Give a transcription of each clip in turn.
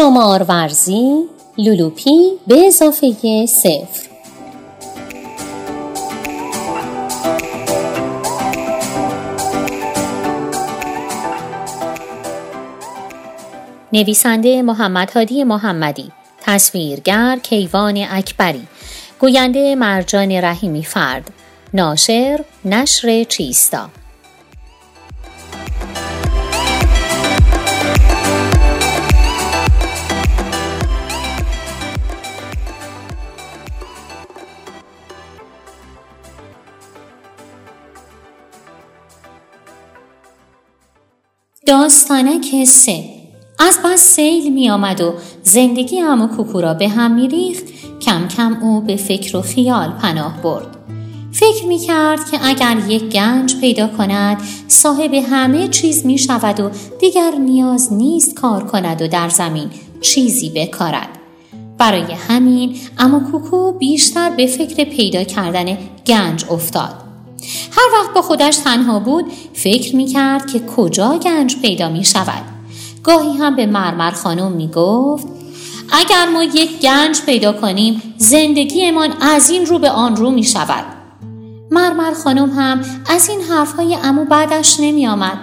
شمار ورزی لولوپی به اضافه صفر. نویسنده محمد هادی محمدی تصویرگر کیوان اکبری گوینده مرجان رحیمی فرد ناشر نشر چیستا. داستانک سه. از بس سیل می آمد و زندگی امو کوکورا به هم می ریخت کم کم او به فکر و خیال پناه برد. فکر می کرد که اگر یک گنج پیدا کند صاحب همه چیز می شود و دیگر نیاز نیست کار کند و در زمین چیزی بکارد. برای همین اما کوکو بیشتر به فکر پیدا کردن گنج افتاد. هر وقت با خودش تنها بود فکر می کرد که کجا گنج پیدا می شود. گاهی هم به مرمر خانم می گفت اگر ما یک گنج پیدا کنیم زندگیمان از این رو به آن رو می شود. مرمر خانم هم از این حرفهای امو بعدش نمی آمد.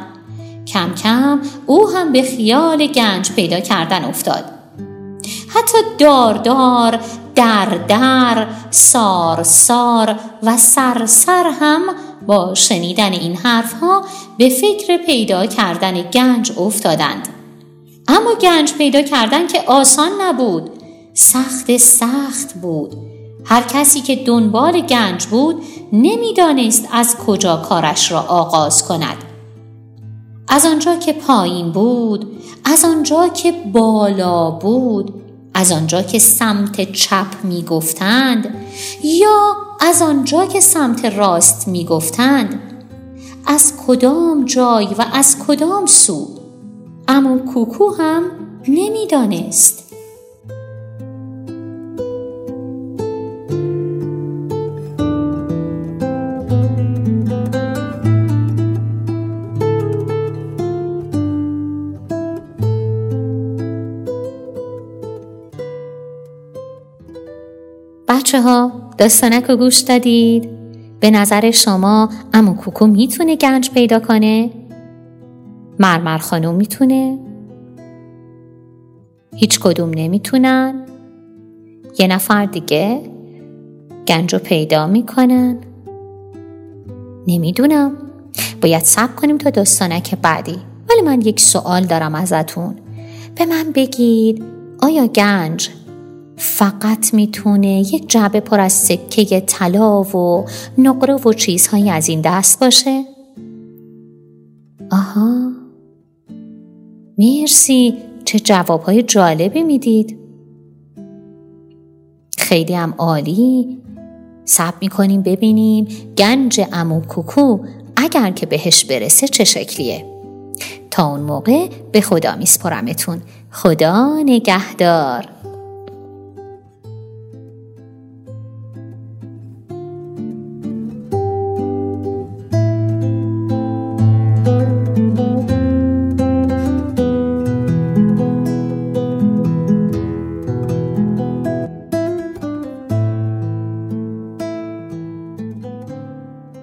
کم کم او هم به خیال گنج پیدا کردن افتاد. حتی داردار در در سار سار و سر سر هم با شنیدن این حرفها به فکر پیدا کردن گنج افتادند. اما گنج پیدا کردن که آسان نبود سخت سخت بود. هر کسی که دنبال گنج بود نمی‌دانست از کجا کارش را آغاز کند. از آنجا که پایین بود از آنجا که بالا بود از آنجا که سمت چپ می گفتند یا از آنجا که سمت راست می گفتند از کدام جای و از کدام سو اما کوکو هم نمی‌دانست. بچه ها داستانک رو گوش دادید؟ به نظر شما امو کوکو می‌تونه گنج پیدا کنه؟ مرمر خانم می‌تونه؟ هیچ کدوم نمی‌تونن؟ یه نفر دیگه گنج رو پیدا می‌کنن؟ نمی‌دونم باید سب کنیم تا داستانک بعدی ولی من یک سوال دارم ازتون به من بگید آیا گنج فقط می‌تونه یک جعبه پر از سکه طلا و نقره و چیزهایی از این دست باشه؟ آها. مرسی. چه جوابهای جالبی می‌دید. خیلی هم عالی. سب می‌کنیم ببینیم گنج امو کوکو اگر که بهش برسه چه شکلیه. تا اون موقع به خدا میسپرمتون. خدا نگهدار.